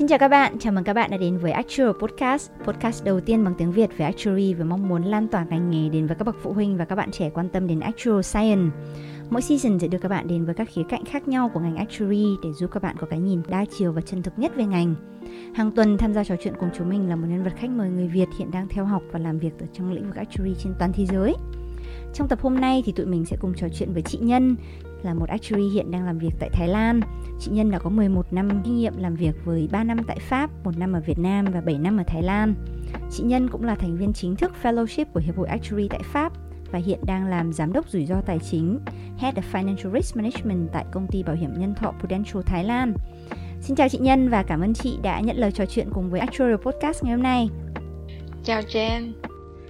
Xin chào các bạn, chào mừng các bạn đã đến với Actual Podcast, podcast đầu tiên bằng tiếng Việt về Actuary và mong muốn lan tỏa ngành nghề đến với các bậc phụ huynh và các bạn trẻ quan tâm đến Actual Science. Mỗi season sẽ đưa các bạn đến với các khía cạnh khác nhau của ngành Actuary để giúp các bạn có cái nhìn đa chiều và chân thực nhất về ngành. Hàng tuần tham gia trò chuyện cùng chúng mình là một nhân vật khách mời người Việt hiện đang theo học và làm việc ở trong lĩnh vực Actuary trên toàn thế giới. Trong tập hôm nay thì tụi mình sẽ cùng trò chuyện với chị Nhân, là một actuary hiện đang làm việc tại Thái Lan. Chị Nhân đã có 11 năm kinh nghiệm làm việc với 3 năm tại Pháp, 1 năm ở Việt Nam và 7 năm ở Thái Lan. Chị Nhân cũng là thành viên chính thức fellowship của Hiệp hội Actuary tại Pháp và hiện đang làm giám đốc rủi ro tài chính, Head of Financial Risk Management tại công ty bảo hiểm nhân thọ Prudential Thái Lan. Xin chào chị Nhân và cảm ơn chị đã nhận lời trò chuyện cùng với Actuarial Podcast ngày hôm nay. Chào Jen.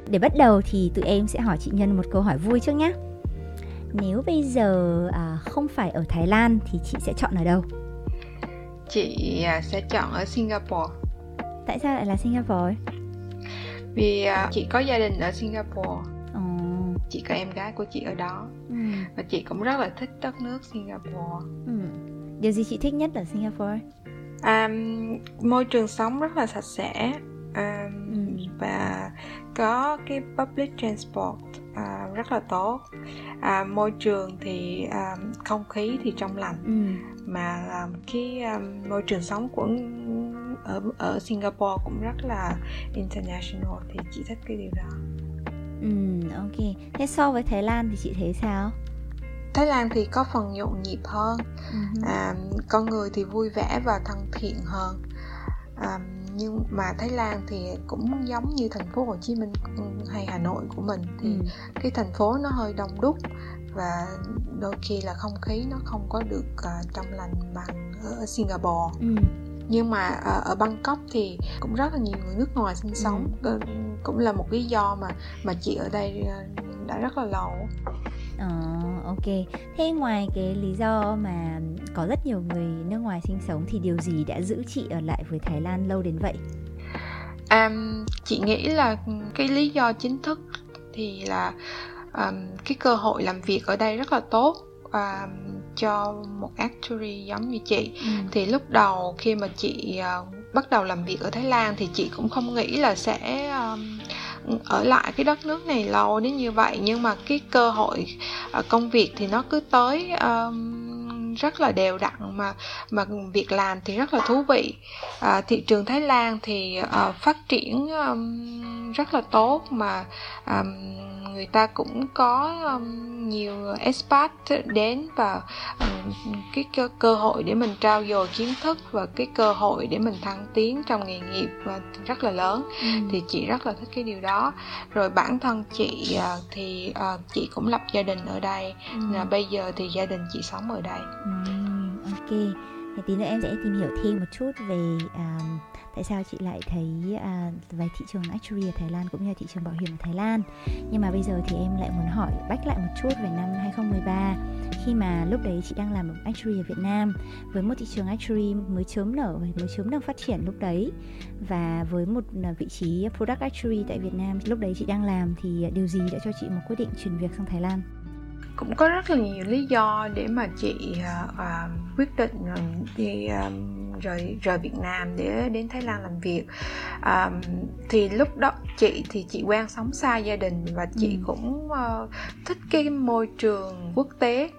Để bắt đầu thì tụi em sẽ hỏi chị Nhân một câu hỏi vui trước nhé. Nếu bây giờ à, không phải ở Thái Lan thì chị sẽ chọn ở đâu? Chị à, sẽ chọn ở Singapore. Tại sao lại là Singapore? Vì à, chị có gia đình ở Singapore. Ồ. Chị có em gái của chị ở đó. Ừ. Và chị cũng rất là thích đất nước Singapore. Ừ. Điều gì chị thích nhất ở Singapore? À, môi trường sống rất là sạch sẽ à, Ừ. và có cái public transport à, rất là tốt à, môi trường thì à, không khí thì trong lành Ừ. mà à, cái à, môi trường sống của ở ở Singapore cũng rất là international thì chị thích cái điều đó Ừ, ok. Thế so với Thái Lan thì chị thấy sao? Thái Lan thì có phần nhộn nhịp hơn Ừ. à, con người thì vui vẻ và thân thiện hơn à, nhưng mà Thái Lan thì cũng giống như thành phố Hồ Chí Minh hay Hà Nội của mình thì Ừ. cái thành phố nó hơi đông đúc và đôi khi là không khí nó không có được à, trong lành bằng ở Singapore Ừ. nhưng mà à, ở Bangkok thì cũng rất là nhiều người nước ngoài sinh sống Ờ, cũng là một lý do mà mà chị ở đây đã rất là lâu Ờ, ok. Thế ngoài cái lý do mà có rất nhiều người nước ngoài sinh sống thì điều gì đã giữ chị ở lại với Thái Lan lâu đến vậy? À, chị nghĩ là cái lý do chính thức thì là um, cái cơ hội làm việc ở đây rất là tốt um, cho một actuary giống như chị Ừ. thì lúc đầu khi mà chị uh, bắt đầu làm việc ở Thái Lan thì chị cũng không nghĩ là sẽ um, ở lại cái đất nước này lâu đến như vậy. Nhưng mà cái cơ hội à, công việc thì nó cứ tới um, rất là đều đặn mà mà việc làm thì rất là thú vị. À, thị trường Thái Lan thì uh, phát triển um, rất là tốt mà um, người ta cũng có um, nhiều expat đến và um, cái cơ, cơ hội để mình trao dồi kiến thức và cái cơ hội để mình thăng tiến trong nghề nghiệp và rất là lớn. Ừ. thì chị rất là thích cái điều đó. Rồi bản thân chị à, thì à, chị cũng lập gia đình ở đây. Ừ. là bây giờ thì gia đình chị sống ở đây. Ừm, ok. Thế tí nữa em sẽ tìm hiểu thêm một chút về à, tại sao chị lại thấy à, về thị trường actuary ở Thái Lan cũng như là thị trường bảo hiểm ở Thái Lan. Nhưng mà bây giờ thì em lại muốn hỏi bách lại một chút về năm 2013 khi mà lúc đấy chị đang làm ở actuary ở Việt Nam với một thị trường actuary mới chớm nở và mới chớm đang phát triển lúc đấy và với một à, vị trí product actuary tại Việt Nam lúc đấy chị đang làm thì điều gì đã cho chị một quyết định chuyển việc sang Thái Lan? cũng có rất là nhiều lý do để mà chị uh, quyết định đi à, rời rời Việt Nam để đến Thái Lan làm việc. À, thì lúc đó chị thì chị quen sống xa gia đình và chị Ừ. cũng à, thích cái môi trường quốc tế.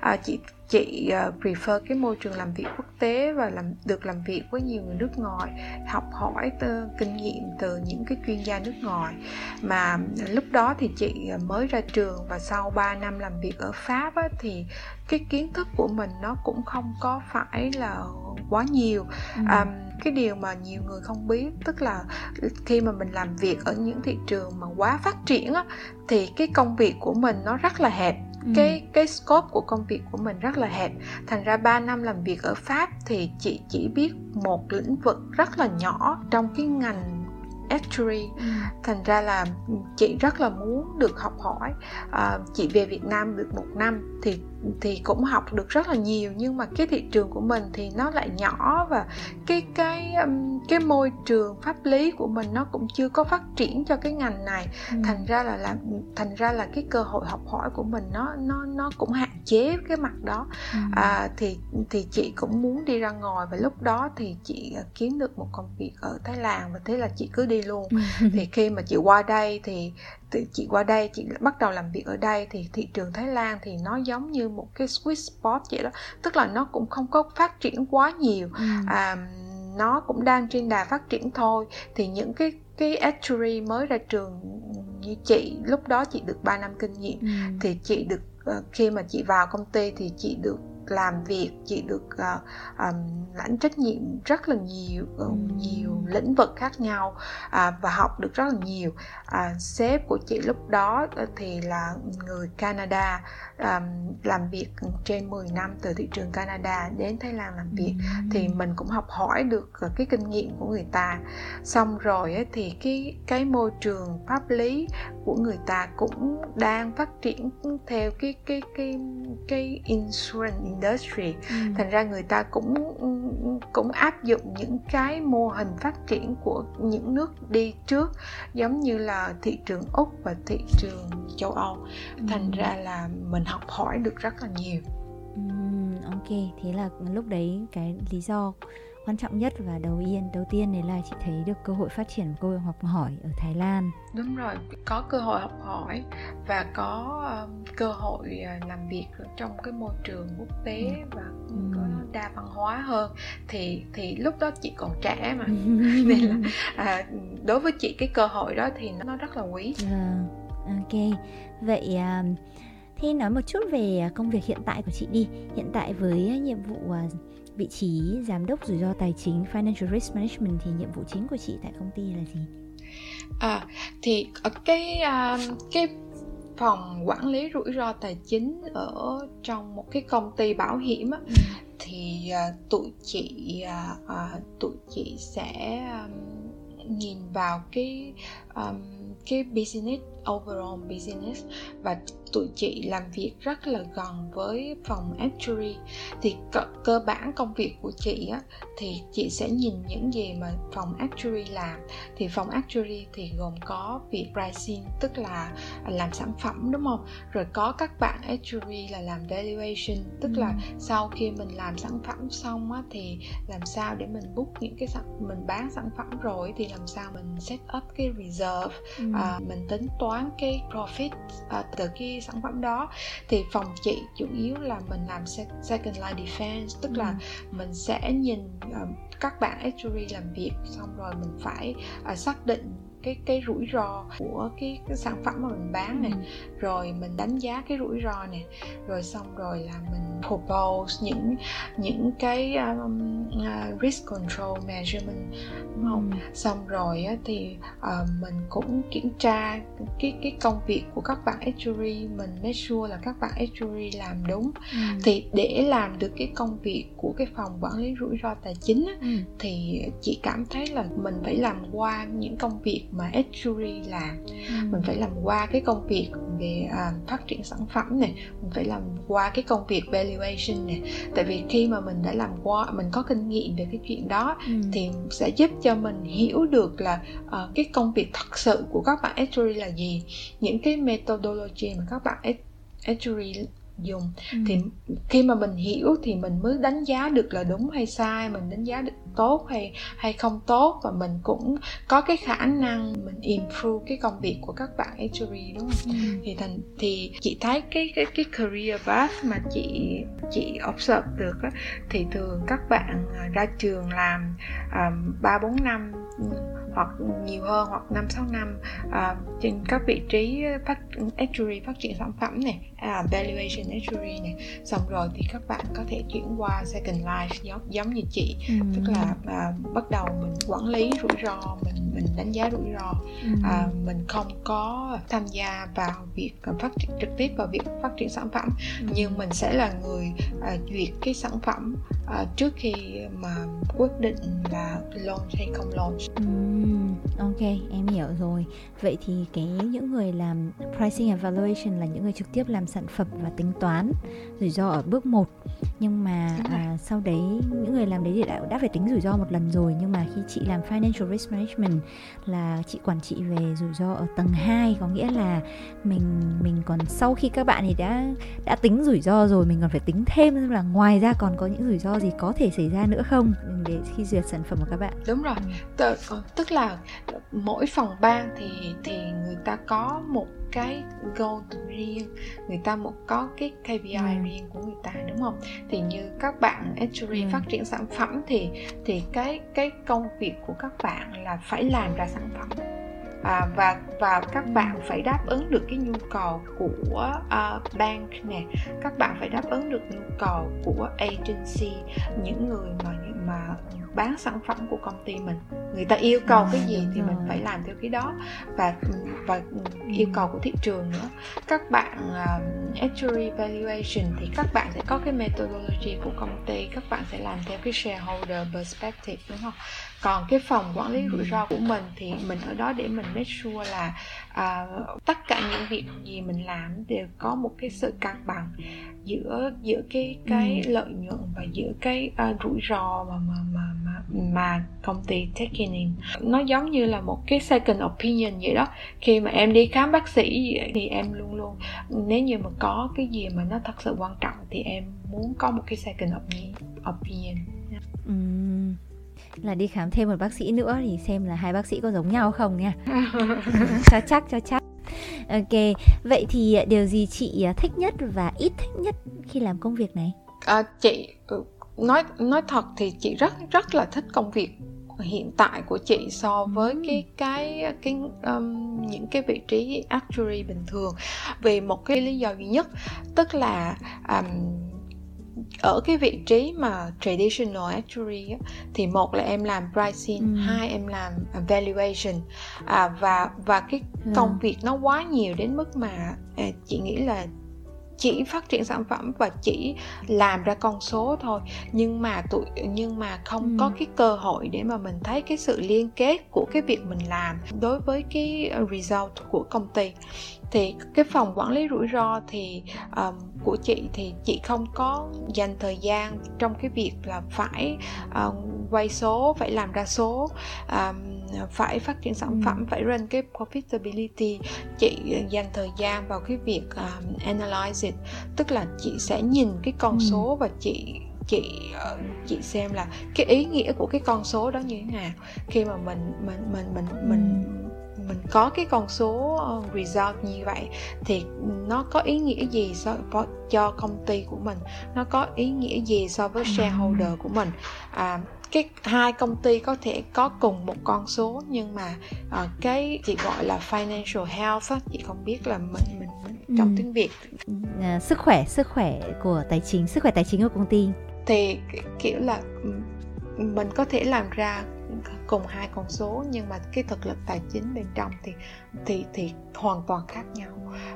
À, chị chị à, prefer cái môi trường làm việc quốc tế và làm được làm việc với nhiều người nước ngoài học hỏi từ, kinh nghiệm từ những cái chuyên gia nước ngoài. Mà lúc đó thì chị mới ra trường và sau 3 năm làm việc ở Pháp á, thì cái kiến thức của mình nó cũng không có phải là quá nhiều Ừ. à, cái điều mà nhiều người không biết tức là khi mà mình làm việc ở những thị trường mà quá phát triển á, thì cái công việc của mình nó rất là hẹp Ừ. cái cái scope của công việc của mình rất là hẹp thành ra 3 năm làm việc ở Pháp thì chị chỉ biết một lĩnh vực rất là nhỏ trong cái ngành actuary Ừ. thành ra là chị rất là muốn được học hỏi à, chị về Việt Nam được một năm thì thì cũng học được rất là nhiều nhưng mà cái thị trường của mình thì nó lại nhỏ và cái cái cái môi trường pháp lý của mình nó cũng chưa có phát triển cho cái ngành này ừ. thành ra là làm thành ra là cái cơ hội học hỏi của mình nó nó nó cũng hạn chế cái mặt đó ừ. à, thì thì chị cũng muốn đi ra ngoài và lúc đó thì chị kiếm được một công việc ở Thái Lan và thế là chị cứ đi luôn ừ. thì khi mà chị qua đây thì thì chị qua đây chị bắt đầu làm việc ở đây. Thì thị trường Thái Lan thì nó giống như một cái sweet spot vậy đó. Tức là nó cũng không có phát triển quá nhiều. Ừ. à, nó cũng đang trên đà phát triển thôi. Thì những cái cái actuary mới ra trường như chị lúc đó chị được 3 năm kinh nghiệm. Ừ. thì chị được ờ, khi mà chị vào công ty thì chị được làm việc chị được uh, um, lãnh trách nhiệm rất là nhiều uh, nhiều lĩnh vực khác nhau uh, và học được rất là nhiều. Uh, sếp của chị lúc đó thì là người Canada um, làm việc trên 10 năm từ thị trường Canada đến Thái Lan làm việc. Ừ. thì mình cũng học hỏi được cái kinh nghiệm của người ta. Xong rồi ấy, thì cái cái môi trường pháp lý của người ta cũng đang phát triển theo cái cái cái cái insurance industry ừ. thành ra người ta cũng cũng áp dụng những cái mô hình phát triển của những nước đi trước giống như là thị trường úc và thị trường châu âu thành ừ. ra là mình học hỏi được rất là nhiều uhm, ok thế là lúc đấy cái lý do quan trọng nhất và đầu tiên đầu tiên đấy là chị thấy được cơ hội phát triển cơ hội học hỏi ở Thái Lan đúng rồi có cơ hội học hỏi và có um, cơ hội uh, làm việc trong cái môi trường quốc tế ừ. và ừ. có đa văn hóa hơn thì thì lúc đó chị còn trẻ mà nên là à, đối với chị cái cơ hội đó thì nó rất là quý à, ok vậy uh, Thế nói một chút về công việc hiện tại của chị đi. Hiện tại với nhiệm vụ à, vị trí giám đốc rủi ro tài chính Financial Risk Management thì nhiệm vụ chính của chị tại công ty là gì? À thì ở cái uh, cái phòng quản lý rủi ro tài chính ở trong một cái công ty bảo hiểm á, ừ. thì uh, tụi chị uh, tụi chị sẽ um, nhìn vào cái um, cái business overall business và tụi chị làm việc rất là gần với phòng actuary thì cơ, cơ bản công việc của chị á thì chị sẽ nhìn những gì mà phòng actuary làm thì phòng actuary thì gồm có việc pricing tức là làm sản phẩm đúng không rồi có các bạn actuary là làm valuation tức ừ. là sau khi mình làm sản phẩm xong á thì làm sao để mình book những cái sản mình bán sản phẩm rồi thì làm sao mình set up cái reserve ừ. À, mình tính toán cái profit à, từ cái sản phẩm đó thì phòng chị chủ yếu là mình làm second line defense tức ừ. là mình sẽ nhìn uh, các bạn actuary làm việc xong rồi mình phải uh, xác định cái cái rủi ro của cái, cái sản phẩm mà mình bán này ừ. rồi mình đánh giá cái rủi ro này rồi xong rồi là mình propose những những cái um, uh, risk control measurement đúng không ừ. xong rồi á, thì uh, mình cũng kiểm tra cái cái công việc của các bạn actuary mình make sure là các bạn actuary làm đúng ừ. thì để làm được cái công việc của cái phòng quản lý rủi ro tài chính á, ừ. thì chị cảm thấy là mình phải làm qua những công việc mà actuary làm ừ. mình phải làm qua cái công việc về uh, phát triển sản phẩm này mình phải làm qua cái công việc valuation này tại vì khi mà mình đã làm qua mình có kinh nghiệm về cái chuyện đó ừ. thì sẽ giúp cho mình hiểu được là uh, cái công việc thật sự của các bạn actuary là gì những cái methodology mà các bạn actuary dùng ừ. thì khi mà mình hiểu thì mình mới đánh giá được là đúng hay sai mình đánh giá được tốt hay hay không tốt và mình cũng có cái khả năng mình improve cái công việc của các bạn actuary đúng không ừ. thì thành thì chị thấy cái cái cái career path mà chị chị observe được á, thì thường các bạn à, ra trường làm ba um, bốn năm hoặc nhiều hơn hoặc năm sáu năm uh, trên các vị trí phát actuary phát triển sản phẩm này uh, valuation actuary này xong rồi thì các bạn có thể chuyển qua second life giống giống như chị ừ. tức là uh, bắt đầu mình quản lý rủi ro mình mình đánh giá rủi ro ừ. uh, mình không có tham gia vào việc phát triển trực tiếp vào việc phát triển sản phẩm ừ. nhưng mình sẽ là người uh, duyệt cái sản phẩm uh, trước khi mà quyết định là launch hay không launch. Ừ ok, em hiểu rồi. Vậy thì cái những người làm pricing evaluation là những người trực tiếp làm sản phẩm và tính toán rủi ro ở bước 1 nhưng mà à, sau đấy những người làm đấy thì đã đã phải tính rủi ro một lần rồi. Nhưng mà khi chị làm financial risk management là chị quản trị về rủi ro ở tầng 2 có nghĩa là mình mình còn sau khi các bạn thì đã đã tính rủi ro rồi mình còn phải tính thêm. Là ngoài ra còn có những rủi ro gì có thể xảy ra nữa không để khi duyệt sản phẩm của các bạn. Đúng rồi. T- tức là mỗi phòng ban thì thì người ta có một cái goal riêng người ta một có cái KPI ừ. riêng của người ta đúng không thì như các bạn actually ừ. phát triển sản phẩm thì thì cái cái công việc của các bạn là phải làm ra sản phẩm à, và và các bạn phải đáp ứng được cái nhu cầu của uh, bank nè. Các bạn phải đáp ứng được nhu cầu của agency những người mà mà bán sản phẩm của công ty mình. Người ta yêu cầu cái gì thì mình phải làm theo cái đó. Và và yêu cầu của thị trường nữa. Các bạn um, actuary valuation thì các bạn sẽ có cái methodology của công ty các bạn sẽ làm theo cái shareholder perspective đúng không? Còn cái phòng quản lý rủi ro của mình thì mình ở đó để mình make sure là uh, tất cả những việc gì mình làm đều có một cái sự cân bằng giữa giữa cái cái ừ. lợi nhuận và giữa cái uh, rủi ro mà mà mà mà mà công ty taking in. Nó giống như là một cái second opinion vậy đó. Khi mà em đi khám bác sĩ thì em luôn luôn nếu như mà có cái gì mà nó thật sự quan trọng thì em muốn có một cái second opinion. Ừ. Là đi khám thêm một bác sĩ nữa thì xem là hai bác sĩ có giống nhau không nha. Cho chắc cho chắc ok vậy thì điều gì chị thích nhất và ít thích nhất khi làm công việc này? À, chị ừ, nói nói thật thì chị rất rất là thích công việc hiện tại của chị so với cái cái cái um, những cái vị trí actuary bình thường. Vì một cái lý do duy nhất tức là um, ở cái vị trí mà traditional actuary á, thì một là em làm pricing ừ. hai em làm valuation à, và và cái ừ. công việc nó quá nhiều đến mức mà à, chị nghĩ là chỉ phát triển sản phẩm và chỉ làm ra con số thôi nhưng mà tụi nhưng mà không ừ. có cái cơ hội để mà mình thấy cái sự liên kết của cái việc mình làm đối với cái result của công ty thì cái phòng quản lý rủi ro thì um, của chị thì chị không có dành thời gian trong cái việc là phải uh, quay số phải làm ra số um, phải phát triển sản ừ. phẩm phải run cái profitability chị dành thời gian vào cái việc um, analyze it tức là chị sẽ nhìn cái con ừ. số và chị chị chị xem là cái ý nghĩa của cái con số đó như thế nào khi mà mình mình mình mình ừ. mình mình có cái con số ờ, result như vậy thì nó có ý nghĩa gì so với cho công ty của mình nó có ý nghĩa gì so với à. shareholder của mình à, cái hai công ty có thể có cùng một con số nhưng mà uh, cái chị gọi là financial health á, chị không biết là mình mình, mình trong ừ. tiếng việt à, sức khỏe sức khỏe của tài chính sức khỏe tài chính của công ty thì kiểu là mình có thể làm ra cùng hai con số nhưng mà cái thực lực tài chính bên trong thì thì thì hoàn toàn khác nhau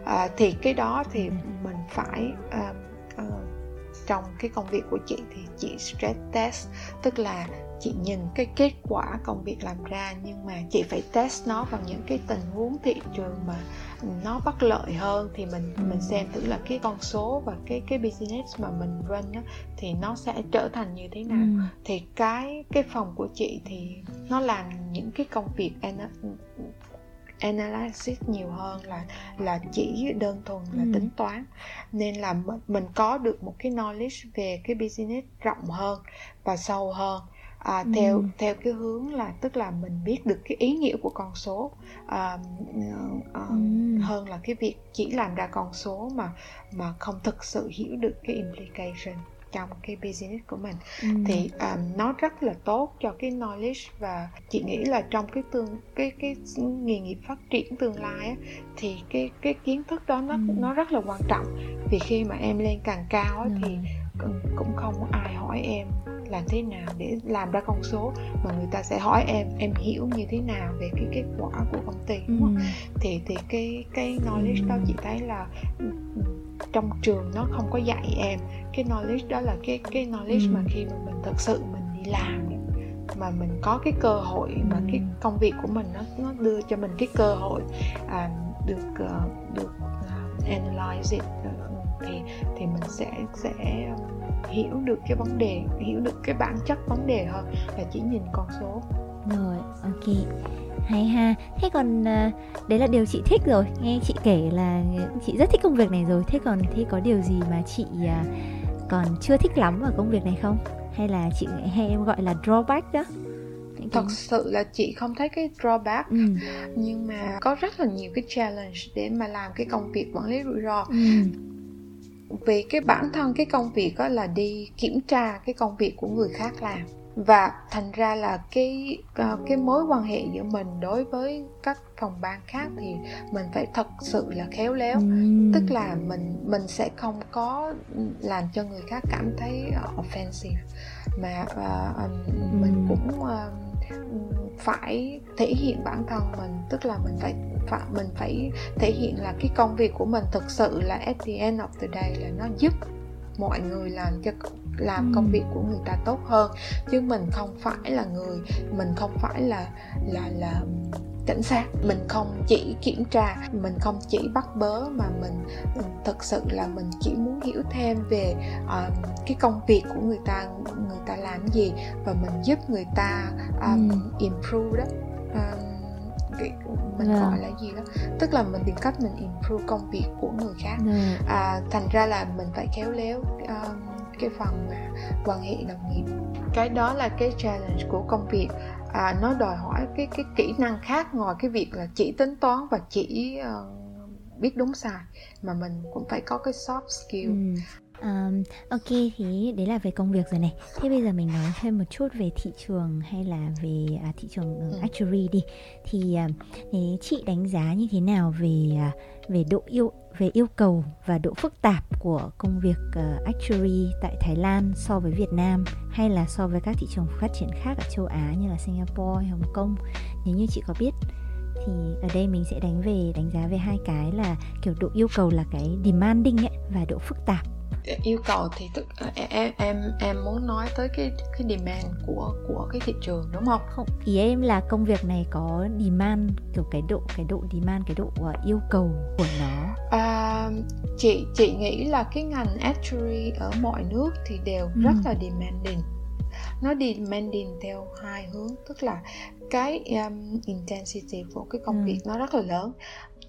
à, thì cái đó thì ừ. mình phải uh, uh, trong cái công việc của chị thì chị stress test tức là chị nhìn cái kết quả công việc làm ra nhưng mà chị phải test nó vào những cái tình huống thị trường mà nó bất lợi hơn thì mình mình xem thử là cái con số và cái cái business mà mình run á, thì nó sẽ trở thành như thế nào ừ. thì cái cái phòng của chị thì nó làm những cái công việc analysis nhiều hơn là là chỉ đơn thuần là ừ. tính toán nên là mình có được một cái knowledge về cái business rộng hơn và sâu hơn à, ừ. theo theo cái hướng là tức là mình biết được cái ý nghĩa của con số à, à, ừ. hơn là cái việc chỉ làm ra con số mà mà không thực sự hiểu được cái implication trong cái business của mình ừ. thì um, nó rất là tốt cho cái knowledge và chị nghĩ là trong cái tương cái cái nghề nghiệp phát triển tương lai á, thì cái cái kiến thức đó nó ừ. nó rất là quan trọng vì khi mà em lên càng cao á, ừ. thì cũng không có ai hỏi em làm thế nào để làm ra con số mà người ta sẽ hỏi em em hiểu như thế nào về cái kết quả của công ty đúng không? Ừ. thì thì cái cái knowledge ừ. đó chị thấy là trong trường nó không có dạy em cái knowledge đó là cái cái knowledge ừ. mà khi mà mình thật sự mình đi làm mà mình có cái cơ hội mà cái công việc của mình nó nó đưa cho mình cái cơ hội à, được uh, được uh, analyze it uh, thì thì mình sẽ sẽ hiểu được cái vấn đề hiểu được cái bản chất vấn đề hơn là chỉ nhìn con số. Rồi ok. Hay ha. Thế còn uh, đấy là điều chị thích rồi. Nghe chị kể là chị rất thích công việc này rồi. Thế còn thế có điều gì mà chị uh, còn chưa thích lắm ở công việc này không? Hay là chị hay em gọi là drawback đó? Thật sự là chị không thấy cái drawback. Ừ. nhưng mà có rất là nhiều cái challenge để mà làm cái công việc quản lý rủi ro. Ừ. vì cái bản thân cái công việc đó là đi kiểm tra cái công việc của người khác làm. Và thành ra là cái uh, cái mối quan hệ giữa mình đối với các phòng ban khác thì mình phải thật sự là khéo léo. Tức là mình mình sẽ không có làm cho người khác cảm thấy uh, offensive. Mà uh, mình cũng uh, phải thể hiện bản thân mình tức là mình phải phải mình phải thể hiện là cái công việc của mình thực sự là at the end of the day là nó giúp mọi người làm cho làm công việc của người ta tốt hơn. Chứ mình không phải là người mình không phải là là là cảnh sát mình không chỉ kiểm tra mình không chỉ bắt bớ mà mình, mình thực sự là mình chỉ muốn hiểu thêm về uh, cái công việc của người ta người ta làm gì và mình giúp người ta um, ừ. improve đó um, mình yeah. Vâng. gọi là gì đó tức là mình tìm cách mình improve công việc của người khác yeah. Vâng. à, thành ra là mình phải khéo léo um, cái phần mà quan hệ đồng nghiệp cái đó là cái challenge của công việc à, nó đòi hỏi cái cái kỹ năng khác ngoài cái việc là chỉ tính toán và chỉ uh, biết đúng sai mà mình cũng phải có cái soft skill ừ. Um, ok thì đấy là về công việc rồi này. Thế bây giờ mình nói thêm một chút về thị trường hay là về à, thị trường ừ. actuary đi. Thì à, thế chị đánh giá như thế nào về à, về độ yêu về yêu cầu và độ phức tạp của công việc uh, actuary tại Thái Lan so với Việt Nam hay là so với các thị trường phát triển khác ở châu Á như là Singapore Hồng Kông? Nếu như chị có biết thì ở đây mình sẽ đánh về đánh giá về hai cái là kiểu độ yêu cầu là cái demanding ấy và độ phức tạp yêu cầu thì tức ờ, em em em muốn nói tới cái cái demand của của cái thị trường đúng không? Không, ý em là công việc này có demand kiểu cái độ cái độ demand cái độ uh, yêu cầu của nó. À, chị chị nghĩ là cái ngành actuary ở mọi nước thì đều ừ. rất là demanding nó demanding theo hai hướng tức là cái um, intensity của cái công ừ. việc nó rất là lớn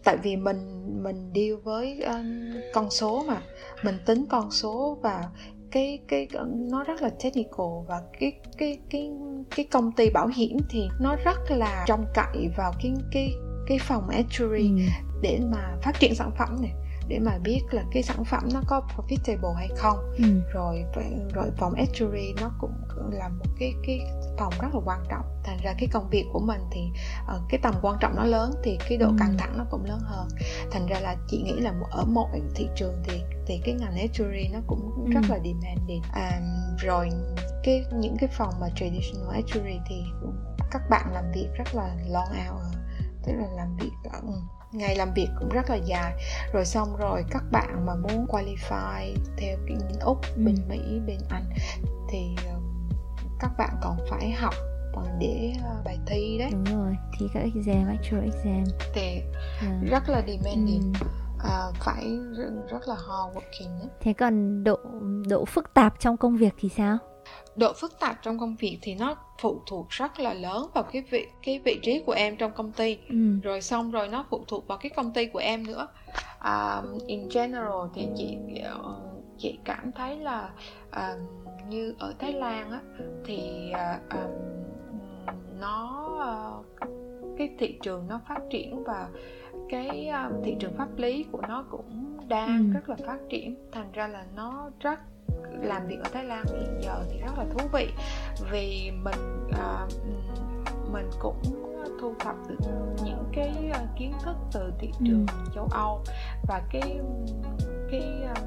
tại vì mình mình deal với um, con số mà mình tính con số và cái cái nó rất là technical và cái cái cái cái công ty bảo hiểm thì nó rất là trông cậy vào cái cái cái phòng actuary ừ. để mà phát triển sản phẩm này để mà biết là cái sản phẩm nó có profitable hay không ừ. rồi rồi phòng actuary nó cũng là một cái cái phòng rất là quan trọng thành ra cái công việc của mình thì uh, cái tầm quan trọng nó lớn thì cái độ ừ. căng thẳng nó cũng lớn hơn thành ra là chị nghĩ là ở mọi thị trường thì thì cái ngành actuary nó cũng ừ. rất là demanding à, rồi cái những cái phòng mà traditional actuary thì các bạn làm việc rất là long hour tức là làm việc uh, ngày làm việc cũng rất là dài rồi xong rồi các bạn mà muốn qualify theo bên úc ừ. bên mỹ bên anh thì uh, các bạn còn phải học để uh, bài thi đấy đúng rồi thi các exam actual exam thì yeah. Dạ. rất là demanding ừ. uh, phải rất, là hard working đấy. thế còn độ độ phức tạp trong công việc thì sao độ phức tạp trong công việc thì nó phụ thuộc rất là lớn vào cái vị cái vị trí của em trong công ty ừ. rồi xong rồi nó phụ thuộc vào cái công ty của em nữa uh, in general thì chị chị cảm thấy là uh, như ở Thái Lan á thì uh, um, nó uh, cái thị trường nó phát triển và cái uh, thị trường pháp lý của nó cũng đang ừ. rất là phát triển thành ra là nó rất làm việc ở Thái Lan hiện giờ thì rất là thú vị vì mình uh, mình cũng thu thập được những cái uh, kiến thức từ thị trường ừ. châu Âu và cái cái uh,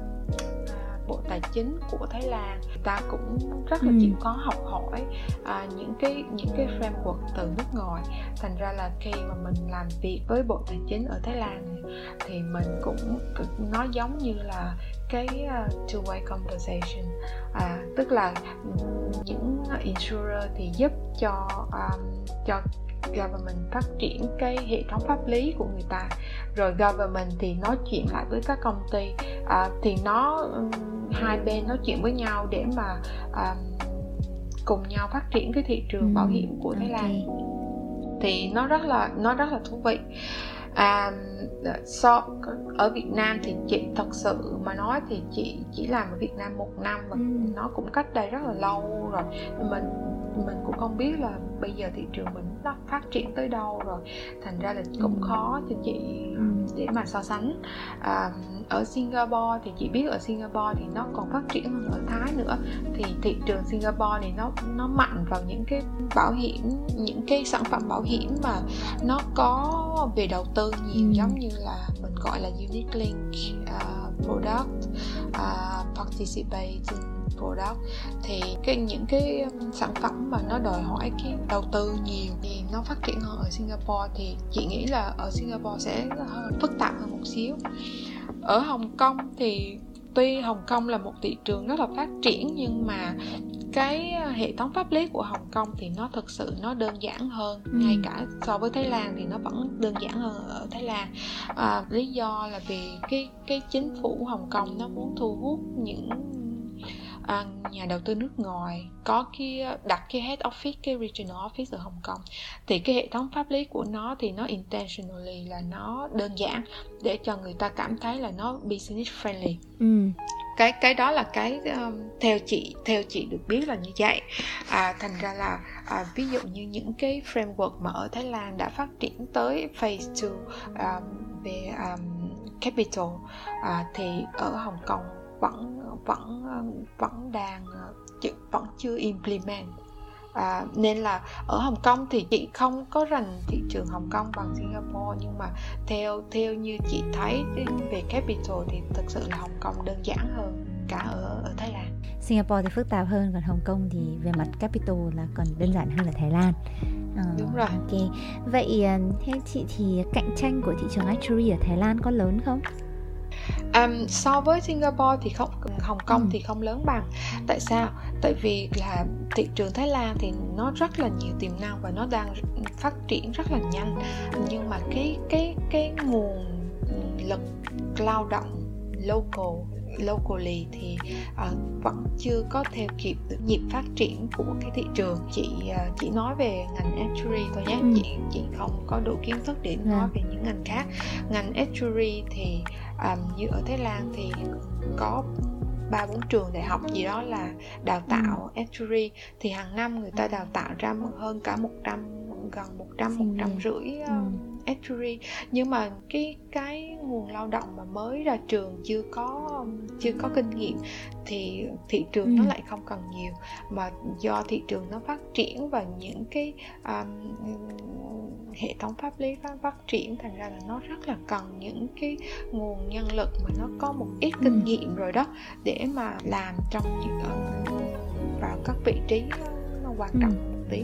bộ tài chính của Thái Lan ta cũng rất là ừ. chịu khó học hỏi à, những cái những cái framework từ nước ngoài thành ra là khi mà mình làm việc với bộ tài chính ở Thái Lan thì mình cũng nó giống như là cái uh, two way conversation à, tức là những insurer thì giúp cho um, cho government phát triển cái hệ thống pháp lý của người ta. Rồi government thì nói chuyện lại với các công ty. À, thì nó um, hai bên nói chuyện với nhau để mà um, cùng nhau phát triển cái thị trường ừ, bảo hiểm của Thái Lan. Thì nó rất là nó rất là thú vị à, so ở Việt Nam thì chị thật sự mà nói thì chị chỉ làm ở Việt Nam một năm và ừ. nó cũng cách đây rất là lâu rồi mình mình cũng không biết là bây giờ thị trường mình nó phát triển tới đâu rồi thành ra là cũng ừ. khó cho chị ừ. để mà so sánh à, ở Singapore thì chị biết ở Singapore thì nó còn phát triển hơn ở Thái nữa thì thị trường Singapore này nó nó mạnh vào những cái bảo hiểm những cái sản phẩm bảo hiểm mà nó có về đầu tư nhiều ừ. giống như là mình gọi là unit link uh, product uh, participating product thì cái những cái um, sản phẩm mà nó đòi hỏi cái đầu tư nhiều thì nó phát triển hơn ở Singapore thì chị nghĩ là ở Singapore sẽ phức tạp hơn một xíu. Ở Hồng Kông thì tuy Hồng Kông là một thị trường rất là phát triển nhưng mà cái hệ thống pháp lý của Hồng Kông thì nó thực sự nó đơn giản hơn. Ừ. ngay cả so với Thái Lan thì nó vẫn đơn giản hơn ở Thái Lan. À, lý do là vì cái cái chính phủ Hồng Kông nó muốn thu hút những à, nhà đầu tư nước ngoài có cái đặt cái head office cái regional office ở Hồng Kông. Thì cái hệ thống pháp lý của nó thì nó intentionally là nó đơn giản để cho người ta cảm thấy là nó business friendly. Ừ. Cái cái đó là cái um, theo chị theo chị được biết là như vậy. À, thành ra là à, ví dụ như những cái framework mà ở Thái Lan đã phát triển tới phase 2 um, về um, capital à, thì ở Hồng Kông vẫn vẫn vẫn đang vẫn chưa implement à, nên là ở Hồng Kông thì chị không có rành thị trường Hồng Kông bằng Singapore nhưng mà theo theo như chị thấy về capital thì thực sự là Hồng Kông đơn giản hơn cả ở ở Thái Lan. Singapore thì phức tạp hơn còn Hồng Kông thì về mặt capital là còn đơn giản hơn là Thái Lan. À, Đúng rồi. Ok. Vậy à, theo chị thì cạnh tranh của thị trường actuary ở Thái Lan có lớn không? Um, so với Singapore thì không Hồng Kông ừ. thì không lớn bằng tại sao tại vì là thị trường Thái Lan thì nó rất là nhiều tiềm năng và nó đang phát triển rất là nhanh nhưng mà cái cái cái nguồn lực lao động local locally thì uh, vẫn chưa có theo kịp được nhịp phát triển của cái thị trường chị uh, chỉ nói về ngành actuary thôi nhé ừ. chị chị không có đủ kiến thức để nói ừ. về những ngành khác ngành actuary thì um, như ở Thái Lan thì có ba bốn trường đại học gì đó là đào tạo ừ. actuary. Thì hàng năm người ta đào tạo ra hơn cả 100 gần 100 100 rưỡi ừ actuary nhưng mà cái cái nguồn lao động mà mới ra trường chưa có chưa có kinh nghiệm thì thị trường ừ. nó lại không cần nhiều mà do thị trường nó phát triển và những cái um, hệ thống pháp lý phát, phát triển thành ra là nó rất là cần những cái nguồn nhân lực mà nó có một ít kinh ừ. nghiệm rồi đó để mà làm trong những vào các vị trí nó quan trọng ừ. một tí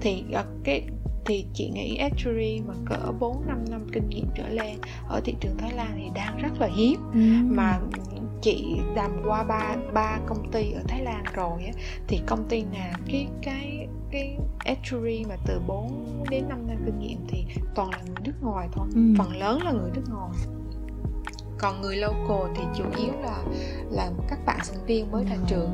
thì uh, cái thì chị nghĩ actuary mà cỡ 4 5 năm kinh nghiệm trở lên ở thị trường Thái Lan thì đang rất là hiếm ừ. mà chị làm qua ba ba công ty ở Thái Lan rồi á thì công ty nào cái cái cái actuary mà từ 4 đến 5 năm kinh nghiệm thì toàn là người nước ngoài thôi ừ. phần lớn là người nước ngoài còn người local thì chủ yếu là là các bạn sinh viên mới ra trường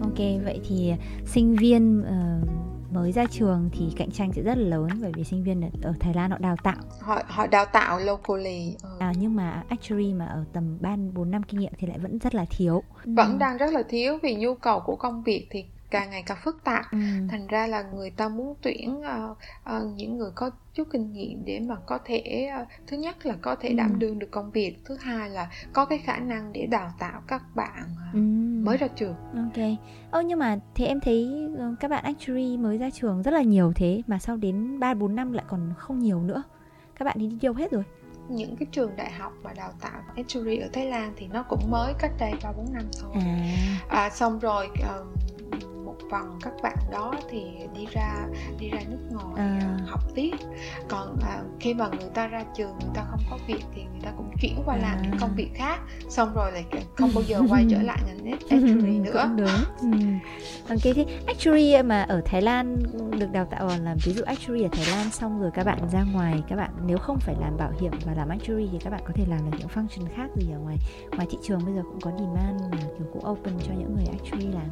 ok vậy thì sinh viên uh, mới ra trường thì cạnh tranh sẽ rất là lớn bởi vì sinh viên ở, Thái Lan họ đào tạo họ họ đào tạo locally ừ. à, nhưng mà actually mà ở tầm 3 4 năm kinh nghiệm thì lại vẫn rất là thiếu vẫn ừ. đang rất là thiếu vì nhu cầu của công việc thì càng ngày càng phức tạp ừ. thành ra là người ta muốn tuyển uh, uh, những người có chút kinh nghiệm để mà có thể uh, thứ nhất là có thể ừ. đảm đương được công việc thứ hai là có cái khả năng để đào tạo các bạn uh, ừ. mới ra trường ok ơ nhưng mà thế em thấy các bạn actually mới ra trường rất là nhiều thế mà sau đến ba bốn năm lại còn không nhiều nữa các bạn đi đi đâu hết rồi những cái trường đại học mà đào tạo actuary ở Thái Lan thì nó cũng mới cách đây ba bốn năm thôi à. À, xong rồi uh, một phần các bạn đó thì đi ra đi ra nước ngoài À. học tiếp còn à, khi mà người ta ra trường người ta không có việc thì người ta cũng chuyển qua làm À. những công việc khác xong rồi lại không bao giờ quay trở lại ngành actuary nữa cũng đúng ừ. ok thế actuary mà ở Thái Lan được đào tạo làm ví dụ actuary ở Thái Lan xong rồi các bạn ra ngoài các bạn nếu không phải làm bảo hiểm và làm actuary thì các bạn có thể làm được những function khác gì ở ngoài ngoài thị trường bây giờ cũng có demand mà kiểu cũng open cho những người actuary làm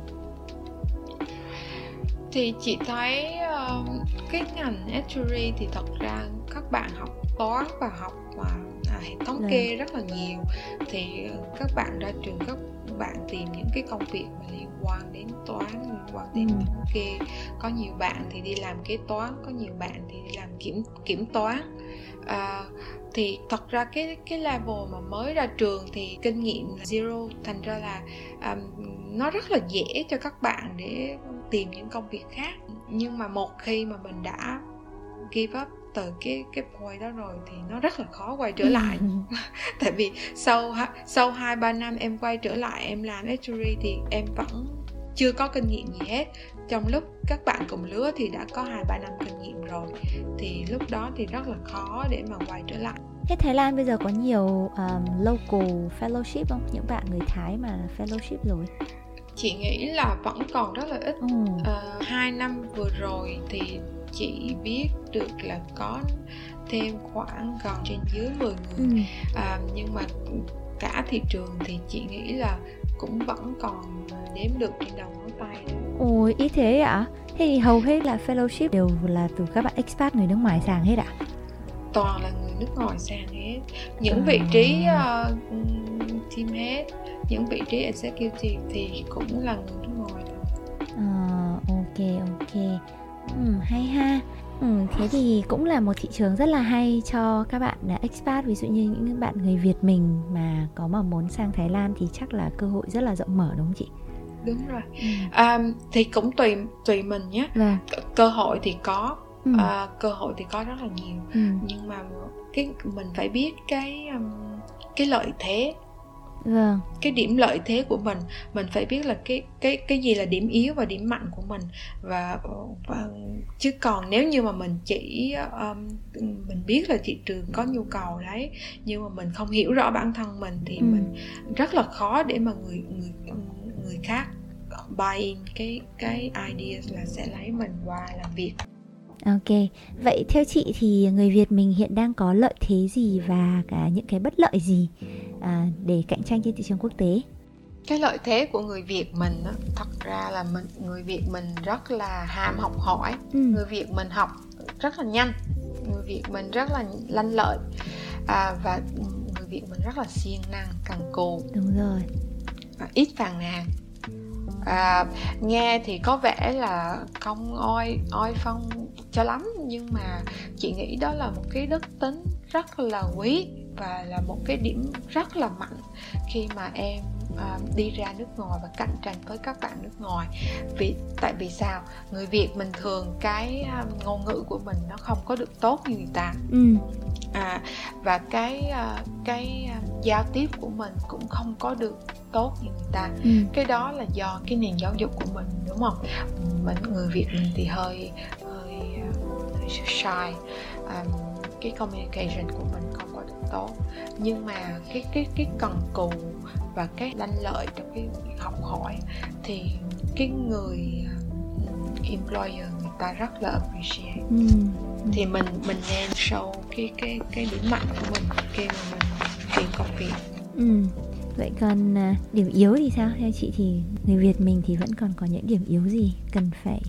thì chị thấy ờ, cái ngành actuary thì thật ra các bạn học toán và học mà à, hệ thống Dạ. kê rất là nhiều thì ờ, các bạn ra trường các bạn tìm những cái công việc mà liên quan đến toán liên quan đến Ừ. thống kê có nhiều bạn thì đi làm kế toán có nhiều bạn thì đi làm kiểm kiểm toán à, thì thật ra cái cái level mà mới ra trường thì kinh nghiệm zero thành ra là um, nó rất là dễ cho các bạn để tìm những công việc khác. Nhưng mà một khi mà mình đã give up từ cái cái point đó rồi thì nó rất là khó quay trở lại. Tại vì sau sau hai ba năm em quay trở lại em làm actuary thì em vẫn chưa có kinh nghiệm gì hết trong lúc các bạn cùng lứa thì đã có hai ba năm kinh nghiệm rồi thì lúc đó thì rất là khó để mà quay trở lại Thế Thái Lan bây giờ có nhiều um, local fellowship không? Những bạn người Thái mà fellowship rồi. chị nghĩ là vẫn còn rất là ít Ồ. Ờ, hai năm vừa rồi thì chị biết được là có thêm khoảng gần trên dưới 10 người Ừ. à, nhưng mà cả thị trường thì chị nghĩ là cũng vẫn còn đếm được trên đầu ngón tay đó. Ôi, ít thế ạ? Thế thì hầu hết là fellowship đều là từ các bạn expat người nước ngoài sang hết ạ? toàn là người nước ngoài sang hết những À. vị trí uh, team head những vị trí executive thì cũng là người nước ngoài thôi Ờ, ok, ok. Ừ, hay ha. Ừ, thế thì cũng là một thị trường rất là hay cho các bạn expat ví dụ như những bạn người Việt mình mà có mà muốn sang Thái Lan thì chắc là cơ hội rất là rộng mở đúng không chị? Đúng rồi Ừ. à, thì cũng tùy tùy mình nhé Vâng. cơ hội thì có Ừ. à, cơ hội thì có rất là nhiều Ừ. nhưng mà cái mình phải biết cái um, cái lợi thế Vâng. cái điểm lợi thế của mình mình phải biết là cái cái cái gì là điểm yếu và điểm mạnh của mình và, và chứ còn nếu như mà mình chỉ um, mình biết là thị trường có nhu cầu đấy nhưng mà mình không hiểu rõ bản thân mình thì Ừ. mình rất là khó để mà người người người khác buy in cái cái ideas là sẽ lấy mình qua làm việc Ok, vậy theo chị thì người Việt mình hiện đang có lợi thế gì và cả những cái bất lợi gì à, để cạnh tranh trên thị trường quốc tế? cái lợi thế của người Việt mình á, thật ra là mình người Việt mình rất là ham học hỏi Ừ. người Việt mình học rất là nhanh người Việt mình rất là lanh lợi à, và người Việt mình rất là siêng năng cần cù Đúng rồi. Và ít phàn nàn à, nghe thì có vẻ là không oi oi phong cho lắm nhưng mà chị nghĩ đó là một cái đức tính rất là quý và là một cái điểm rất là mạnh khi mà em à, đi ra nước ngoài và cạnh tranh với các bạn nước ngoài. Vì tại vì sao? Người Việt mình thường cái à, ngôn ngữ của mình nó không có được tốt như người ta. Ừ. à, và cái à, cái à, giao tiếp của mình cũng không có được tốt như người ta. Ừ. cái đó là do cái nền giáo dục của mình đúng không? Mình người việt mình thì hơi hơi hơi shy. Um, cái communication của mình không có được tốt. Nhưng mà cái cái cái cần cù và cái lanh lợi trong cái học hỏi thì cái người employer người ta rất là appreciate. Ừ. thì mình mình nên show cái cái cái điểm mạnh của mình khi mà mình tìm công việc Ừ. Vậy còn à, điểm yếu thì sao? Theo chị thì người Việt mình thì vẫn còn có những điểm yếu gì cần phải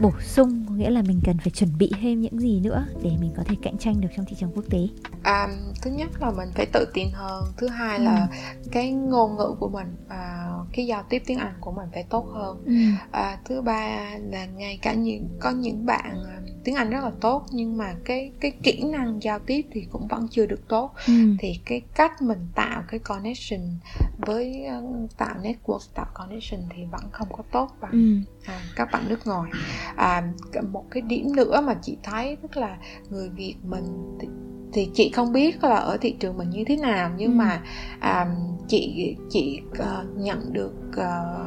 bổ sung, có nghĩa là mình cần phải chuẩn bị thêm những gì nữa để mình có thể cạnh tranh được trong thị trường quốc tế. À, thứ nhất là mình phải tự tin hơn thứ hai là cái ngôn ngữ của mình à, cái giao tiếp tiếng anh của mình phải tốt hơn Ừ. à, thứ ba là ngay cả những có những bạn à, tiếng anh rất là tốt nhưng mà cái cái kỹ năng giao tiếp thì cũng vẫn chưa được tốt Ừ. thì cái cách mình tạo cái connection với tạo network tạo connection thì vẫn không có tốt bằng Ừ. à, các bạn nước ngoài à, một cái điểm nữa mà chị thấy tức là người Việt mình thì, thì chị không biết là ở thị trường mình như thế nào nhưng Ừ. mà à, chị chị uh, nhận được uh,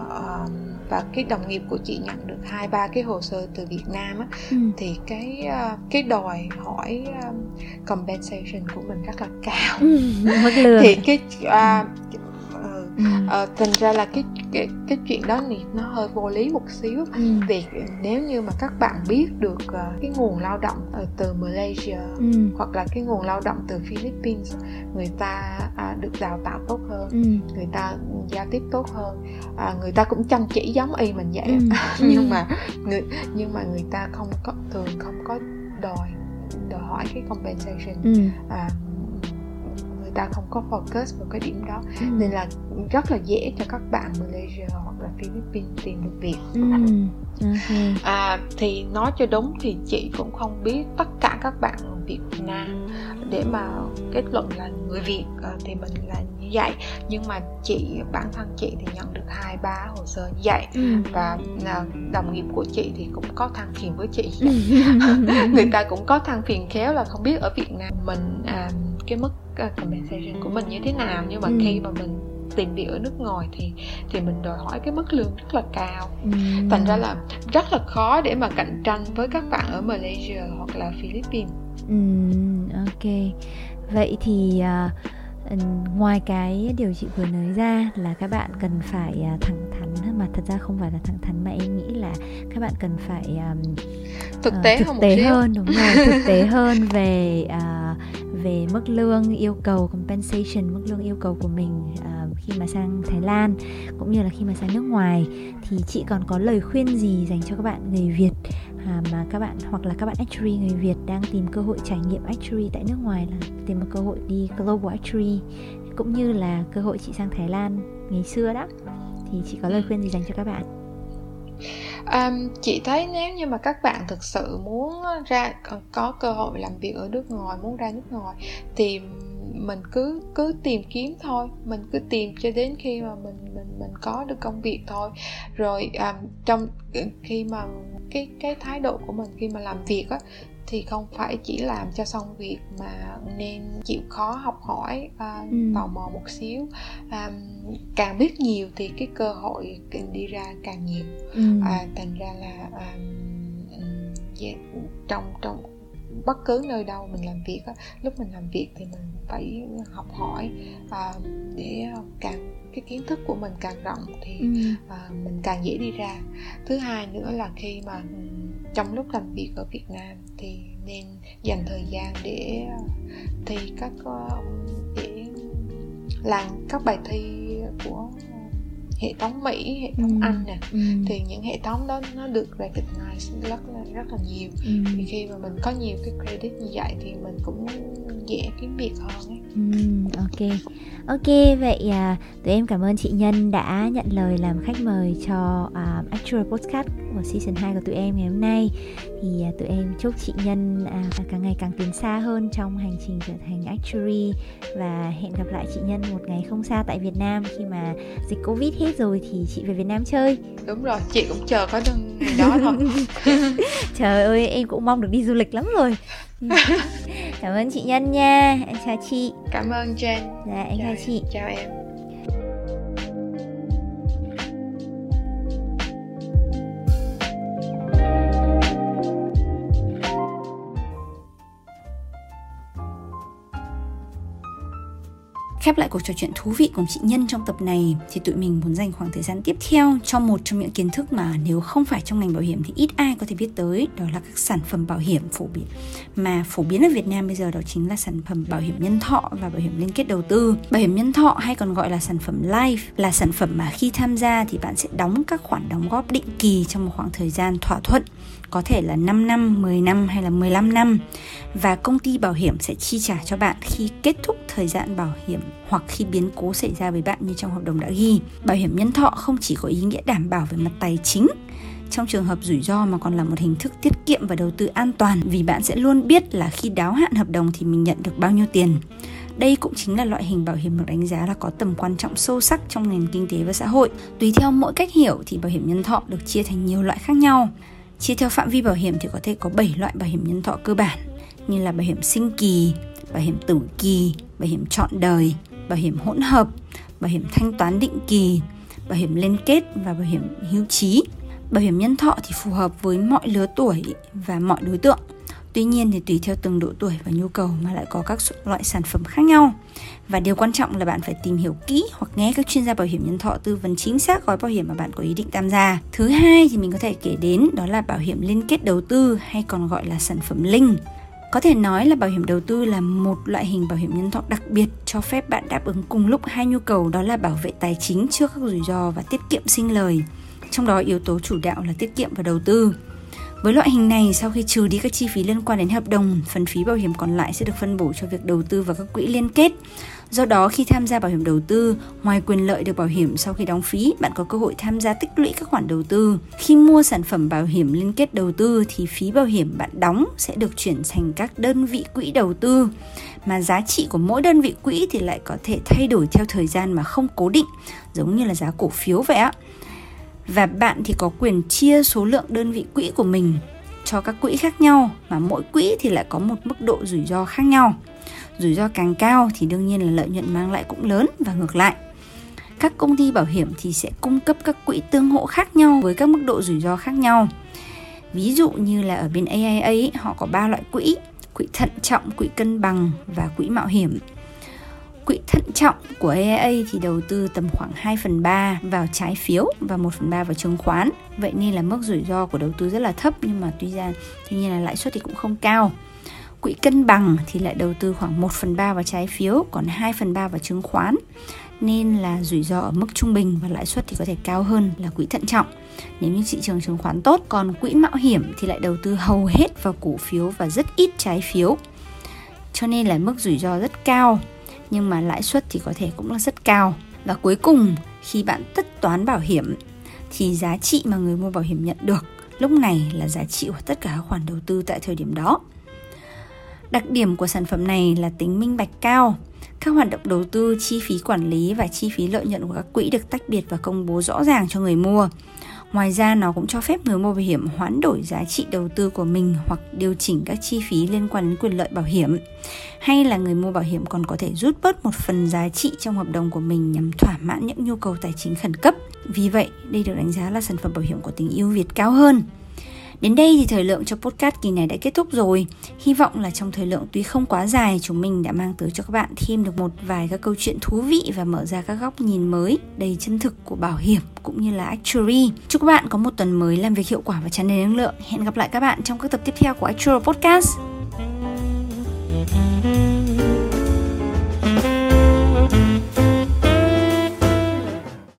um, và cái đồng nghiệp của chị nhận được hai ba cái hồ sơ từ Việt Nam á ừ. thì cái uh, cái đòi hỏi um, compensation của mình rất là cao ừ, mức lương thì cái uh, ừ. ờ, thành ra là cái cái cái chuyện đó thì nó hơi vô lý một xíu ừ. vì nếu như mà các bạn biết được uh, cái nguồn lao động uh, từ Malaysia ừ. hoặc là cái nguồn lao động từ Philippines người ta uh, được đào tạo tốt hơn ừ. người ta giao tiếp tốt hơn uh, người ta cũng chăm chỉ giống y mình vậy ừ. nhưng ừ. mà người nhưng mà người ta không có thường không có đòi đòi hỏi cái compensation ừ. uh, người ta không có focus vào cái điểm đó ừ. nên là rất là dễ cho các bạn Malaysia hoặc là Philippines tìm được việc ừ. okay. à, thì nói cho đúng thì chị cũng không biết tất cả các bạn Việt Nam để mà kết luận là người Việt à, thì mình là như vậy nhưng mà chị bản thân chị thì nhận được hai ba hồ sơ như vậy ừ. và à, đồng nghiệp của chị thì cũng có than phiền với chị người ta cũng có than phiền khéo là không biết ở Việt Nam mình à, cái mức compensation của mình như thế nào. Nhưng mà ừ. khi mà mình tìm việc ở nước ngoài thì thì mình đòi hỏi cái mức lương rất là cao. Ừ. thành ra là rất là khó để mà cạnh tranh với các bạn ở Malaysia hoặc là Philippines. Ừ, ok. Vậy thì uh, ngoài cái điều chị vừa nói ra là các bạn cần phải uh, thẳng thắn mà thật ra không phải là thẳng thắn mà em nghĩ là các bạn cần phải um, thực tế, uh, thực tế hơn đúng rồi thực tế hơn về uh, về mức lương yêu cầu compensation mức lương yêu cầu của mình uh, khi mà sang Thái Lan cũng như là khi mà sang nước ngoài. Thì chị còn có lời khuyên gì dành cho các bạn người Việt uh, mà các bạn hoặc là các bạn actuary người Việt đang tìm cơ hội trải nghiệm actuary tại nước ngoài là tìm một cơ hội đi global actuary cũng như là cơ hội chị sang Thái Lan ngày xưa đó? Thì chị có lời khuyên gì dành cho các bạn? Um, chị thấy nếu như mà các bạn thực sự muốn ra ờ, có cơ hội làm việc ở nước ngoài muốn ra nước ngoài thì mình cứ cứ tìm kiếm thôi. Mình cứ tìm cho đến khi mà mình mình mình có được công việc thôi. Rồi um, trong ờ, khi mà cái cái thái độ của mình khi mà làm việc á thì không phải chỉ làm cho xong việc mà nên chịu khó học hỏi uh, ừ. tò mò một xíu um, càng biết nhiều thì cái cơ hội đi ra càng nhiều ừ. à, thành ra là um, yeah, trong trong bất cứ nơi đâu mình làm việc á lúc mình làm việc thì mình phải học hỏi uh, để càng cái kiến thức của mình càng rộng thì ừ. uh, mình càng dễ đi ra thứ hai nữa là khi mà trong lúc làm việc ở Việt Nam thì nên dành thời gian để thi các để làm các bài thi của hệ thống Mỹ, hệ thống ừ. Anh nè ừ. thì những hệ thống đó nó được recognize rất là rất là nhiều ừ. thì khi mà mình có nhiều cái credit như vậy thì mình cũng dễ kiếm việc hơn ấy. Ừ, ok ok vậy à, tụi em cảm ơn chị Nhân đã nhận lời làm khách mời cho uh, Actual Podcast của season 2 của tụi em ngày hôm nay thì uh, tụi em chúc chị Nhân uh, càng ngày càng tiến xa hơn trong hành trình trở thành actuary và hẹn gặp lại chị Nhân một ngày không xa tại Việt Nam khi mà dịch Covid hết rồi thì chị về Việt Nam chơi. Đúng rồi, chị cũng chờ có ngày đó thôi. Trời ơi, em cũng mong được đi du lịch lắm rồi. cảm ơn chị Nhân nha, em chào chị. Cảm ơn Jen. Dạ, em chào, chào chị. Chào em. Khép lại cuộc trò chuyện thú vị cùng chị Nhân trong tập này, thì tụi mình muốn dành khoảng thời gian tiếp theo cho một trong những kiến thức mà nếu không phải trong ngành bảo hiểm thì ít ai có thể biết tới, đó là các sản phẩm bảo hiểm phổ biến mà phổ biến ở Việt Nam bây giờ đó chính là sản phẩm bảo hiểm nhân thọ và bảo hiểm liên kết đầu tư. Bảo hiểm nhân thọ hay còn gọi là sản phẩm life, là sản phẩm mà khi tham gia thì bạn sẽ đóng các khoản đóng góp định kỳ trong một khoảng thời gian thỏa thuận có thể là 5 năm, 10 năm hay là 15 năm và công ty bảo hiểm sẽ chi trả cho bạn khi kết thúc thời gian bảo hiểm hoặc khi biến cố xảy ra với bạn như trong hợp đồng đã ghi. Bảo hiểm nhân thọ không chỉ có ý nghĩa đảm bảo về mặt tài chính trong trường hợp rủi ro mà còn là một hình thức tiết kiệm và đầu tư an toàn vì bạn sẽ luôn biết là khi đáo hạn hợp đồng thì mình nhận được bao nhiêu tiền. Đây cũng chính là loại hình bảo hiểm được đánh giá là có tầm quan trọng sâu sắc trong nền kinh tế và xã hội. Tùy theo mỗi cách hiểu thì bảo hiểm nhân thọ được chia thành nhiều loại khác nhau. Chia theo phạm vi bảo hiểm thì có thể có 7 loại bảo hiểm nhân thọ cơ bản như là bảo hiểm sinh kỳ, bảo hiểm tử kỳ, bảo hiểm trọn đời, bảo hiểm hỗn hợp, bảo hiểm thanh toán định kỳ, bảo hiểm liên kết và bảo hiểm hưu trí. Bảo hiểm nhân thọ thì phù hợp với mọi lứa tuổi và mọi đối tượng. Tuy nhiên thì tùy theo từng độ tuổi và nhu cầu mà lại có các loại sản phẩm khác nhau. Và điều quan trọng là bạn phải tìm hiểu kỹ hoặc nghe các chuyên gia bảo hiểm nhân thọ tư vấn chính xác gói bảo hiểm mà bạn có ý định tham gia. Thứ hai thì mình có thể kể đến đó là bảo hiểm liên kết đầu tư hay còn gọi là sản phẩm linh. Có thể nói là bảo hiểm đầu tư là một loại hình bảo hiểm nhân thọ đặc biệt cho phép bạn đáp ứng cùng lúc hai nhu cầu, đó là bảo vệ tài chính trước các rủi ro và tiết kiệm sinh lời. Trong đó yếu tố chủ đạo là tiết kiệm và đầu tư. Với loại hình này, sau khi trừ đi các chi phí liên quan đến hợp đồng, phần phí bảo hiểm còn lại sẽ được phân bổ cho việc đầu tư vào các quỹ liên kết. Do đó, khi tham gia bảo hiểm đầu tư, ngoài quyền lợi được bảo hiểm sau khi đóng phí, bạn có cơ hội tham gia tích lũy các khoản đầu tư. Khi mua sản phẩm bảo hiểm liên kết đầu tư thì phí bảo hiểm bạn đóng sẽ được chuyển thành các đơn vị quỹ đầu tư mà giá trị của mỗi đơn vị quỹ thì lại có thể thay đổi theo thời gian mà không cố định, giống như là giá cổ phiếu vậy ạ và bạn thì có quyền chia số lượng đơn vị quỹ của mình cho các quỹ khác nhau mà mỗi quỹ thì lại có một mức độ rủi ro khác nhau. Rủi ro càng cao thì đương nhiên là lợi nhuận mang lại cũng lớn và ngược lại. Các công ty bảo hiểm thì sẽ cung cấp các quỹ tương hộ khác nhau với các mức độ rủi ro khác nhau. Ví dụ như là ở bên AIA ấy, họ có 3 loại quỹ, quỹ thận trọng, quỹ cân bằng và quỹ mạo hiểm quỹ thận trọng của AIA thì đầu tư tầm khoảng 2 phần 3 vào trái phiếu và 1 phần 3 vào chứng khoán. Vậy nên là mức rủi ro của đầu tư rất là thấp nhưng mà tuy ra tuy nhiên là lãi suất thì cũng không cao. Quỹ cân bằng thì lại đầu tư khoảng 1 phần 3 vào trái phiếu, còn 2 phần 3 vào chứng khoán. Nên là rủi ro ở mức trung bình và lãi suất thì có thể cao hơn là quỹ thận trọng nếu như thị trường chứng khoán tốt. Còn quỹ mạo hiểm thì lại đầu tư hầu hết vào cổ phiếu và rất ít trái phiếu. Cho nên là mức rủi ro rất cao nhưng mà lãi suất thì có thể cũng là rất cao. Và cuối cùng, khi bạn tất toán bảo hiểm thì giá trị mà người mua bảo hiểm nhận được lúc này là giá trị của tất cả các khoản đầu tư tại thời điểm đó. Đặc điểm của sản phẩm này là tính minh bạch cao. Các hoạt động đầu tư, chi phí quản lý và chi phí lợi nhuận của các quỹ được tách biệt và công bố rõ ràng cho người mua. Ngoài ra nó cũng cho phép người mua bảo hiểm hoán đổi giá trị đầu tư của mình hoặc điều chỉnh các chi phí liên quan đến quyền lợi bảo hiểm. Hay là người mua bảo hiểm còn có thể rút bớt một phần giá trị trong hợp đồng của mình nhằm thỏa mãn những nhu cầu tài chính khẩn cấp. Vì vậy, đây được đánh giá là sản phẩm bảo hiểm có tính ưu việt cao hơn. Đến đây thì thời lượng cho podcast kỳ này đã kết thúc rồi. Hy vọng là trong thời lượng tuy không quá dài, chúng mình đã mang tới cho các bạn thêm được một vài các câu chuyện thú vị và mở ra các góc nhìn mới đầy chân thực của bảo hiểm cũng như là actuary. Chúc các bạn có một tuần mới làm việc hiệu quả và tràn đầy năng lượng. Hẹn gặp lại các bạn trong các tập tiếp theo của Actual Podcast. thank you